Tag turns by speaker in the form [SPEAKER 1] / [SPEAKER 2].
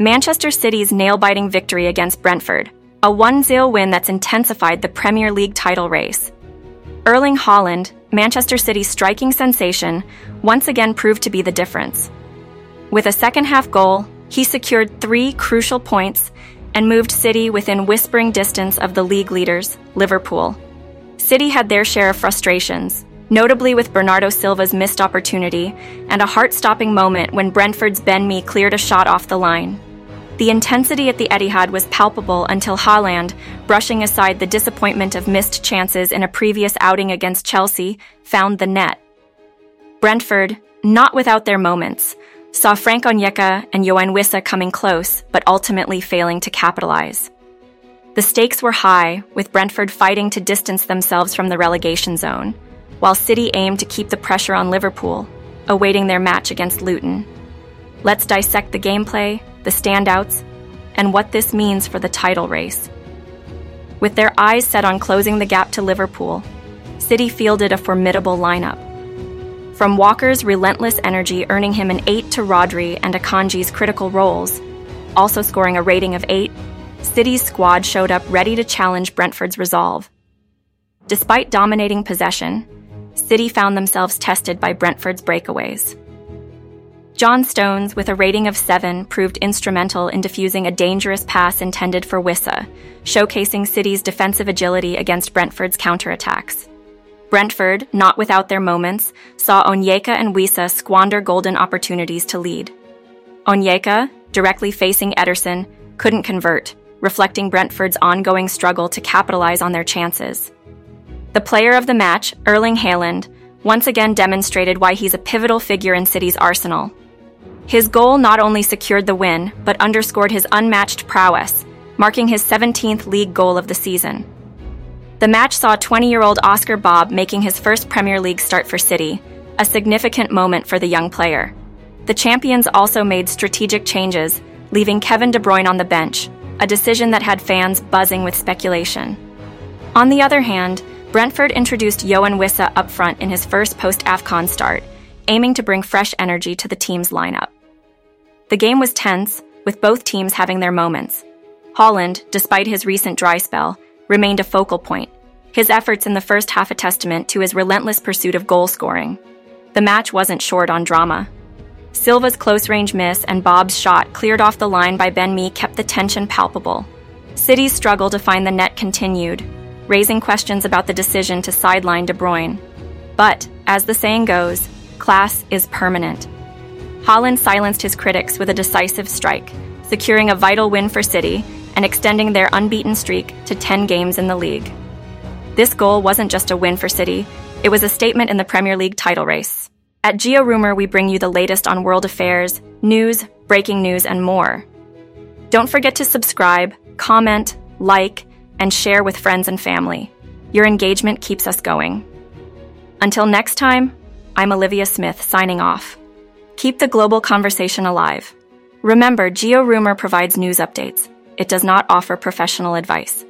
[SPEAKER 1] Manchester City's nail biting victory against Brentford, a 1 0 win that's intensified the Premier League title race. Erling Haaland, Manchester City's striking sensation, once again proved to be the difference. With a second half goal, he secured three crucial points and moved City within whispering distance of the league leaders, Liverpool. City had their share of frustrations, notably with Bernardo Silva's missed opportunity and a heart stopping moment when Brentford's Ben Mee cleared a shot off the line. The intensity at the Etihad was palpable until Haaland, brushing aside the disappointment of missed chances in a previous outing against Chelsea, found the net. Brentford, not without their moments, saw Frank Onyeka and Yoane Wissa coming close, but ultimately failing to capitalize. The stakes were high, with Brentford fighting to distance themselves from the relegation zone, while City aimed to keep the pressure on Liverpool, awaiting their match against Luton. Let's dissect the gameplay, the standouts, and what this means for the title race. With their eyes set on closing the gap to Liverpool, City fielded a formidable lineup. From Walker's relentless energy earning him an 8 to Rodri and Akanji's critical roles, also scoring a rating of 8, City's squad showed up ready to challenge Brentford's resolve. Despite dominating possession, City found themselves tested by Brentford's breakaways. John Stones, with a rating of 7, proved instrumental in defusing a dangerous pass intended for Wissa, showcasing City's defensive agility against Brentford's counterattacks. Brentford, not without their moments, saw Onyeka and Wissa squander golden opportunities to lead. Onyeka, directly facing Ederson, couldn't convert, reflecting Brentford's ongoing struggle to capitalize on their chances. The player of the match, Erling Haaland, once again demonstrated why he's a pivotal figure in City's arsenal. His goal not only secured the win, but underscored his unmatched prowess, marking his 17th league goal of the season. The match saw 20 year old Oscar Bobb making his first Premier League start for City, a significant moment for the young player. The champions also made strategic changes, leaving Kevin De Bruyne on the bench, a decision that had fans buzzing with speculation. On the other hand, Brentford introduced Yoane Wissa up front in his first post AFCON start, aiming to bring fresh energy to the team's lineup. The game was tense, with both teams having their moments. Haaland, despite his recent dry spell, remained a focal point, his efforts in the first half a testament to his relentless pursuit of goal scoring. The match wasn't short on drama. Silva's close range miss and Bobb's shot cleared off the line by Ben Mee kept the tension palpable. City's struggle to find the net continued, raising questions about the decision to sideline De Bruyne. But, as the saying goes, class is permanent. Haaland silenced his critics with a decisive strike, securing a vital win for City and extending their unbeaten streak to 10 games in the league. This goal wasn't just a win for City, it was a statement in the Premier League title race. At GeoRumor, we bring you the latest on world affairs, news, breaking news, and more. Don't forget to subscribe, comment, like, and share with friends and family. Your engagement keeps us going. Until next time, I'm Olivia Smith signing off. Keep the global conversation alive. Remember, GeoRumor provides news updates. It does not offer professional advice.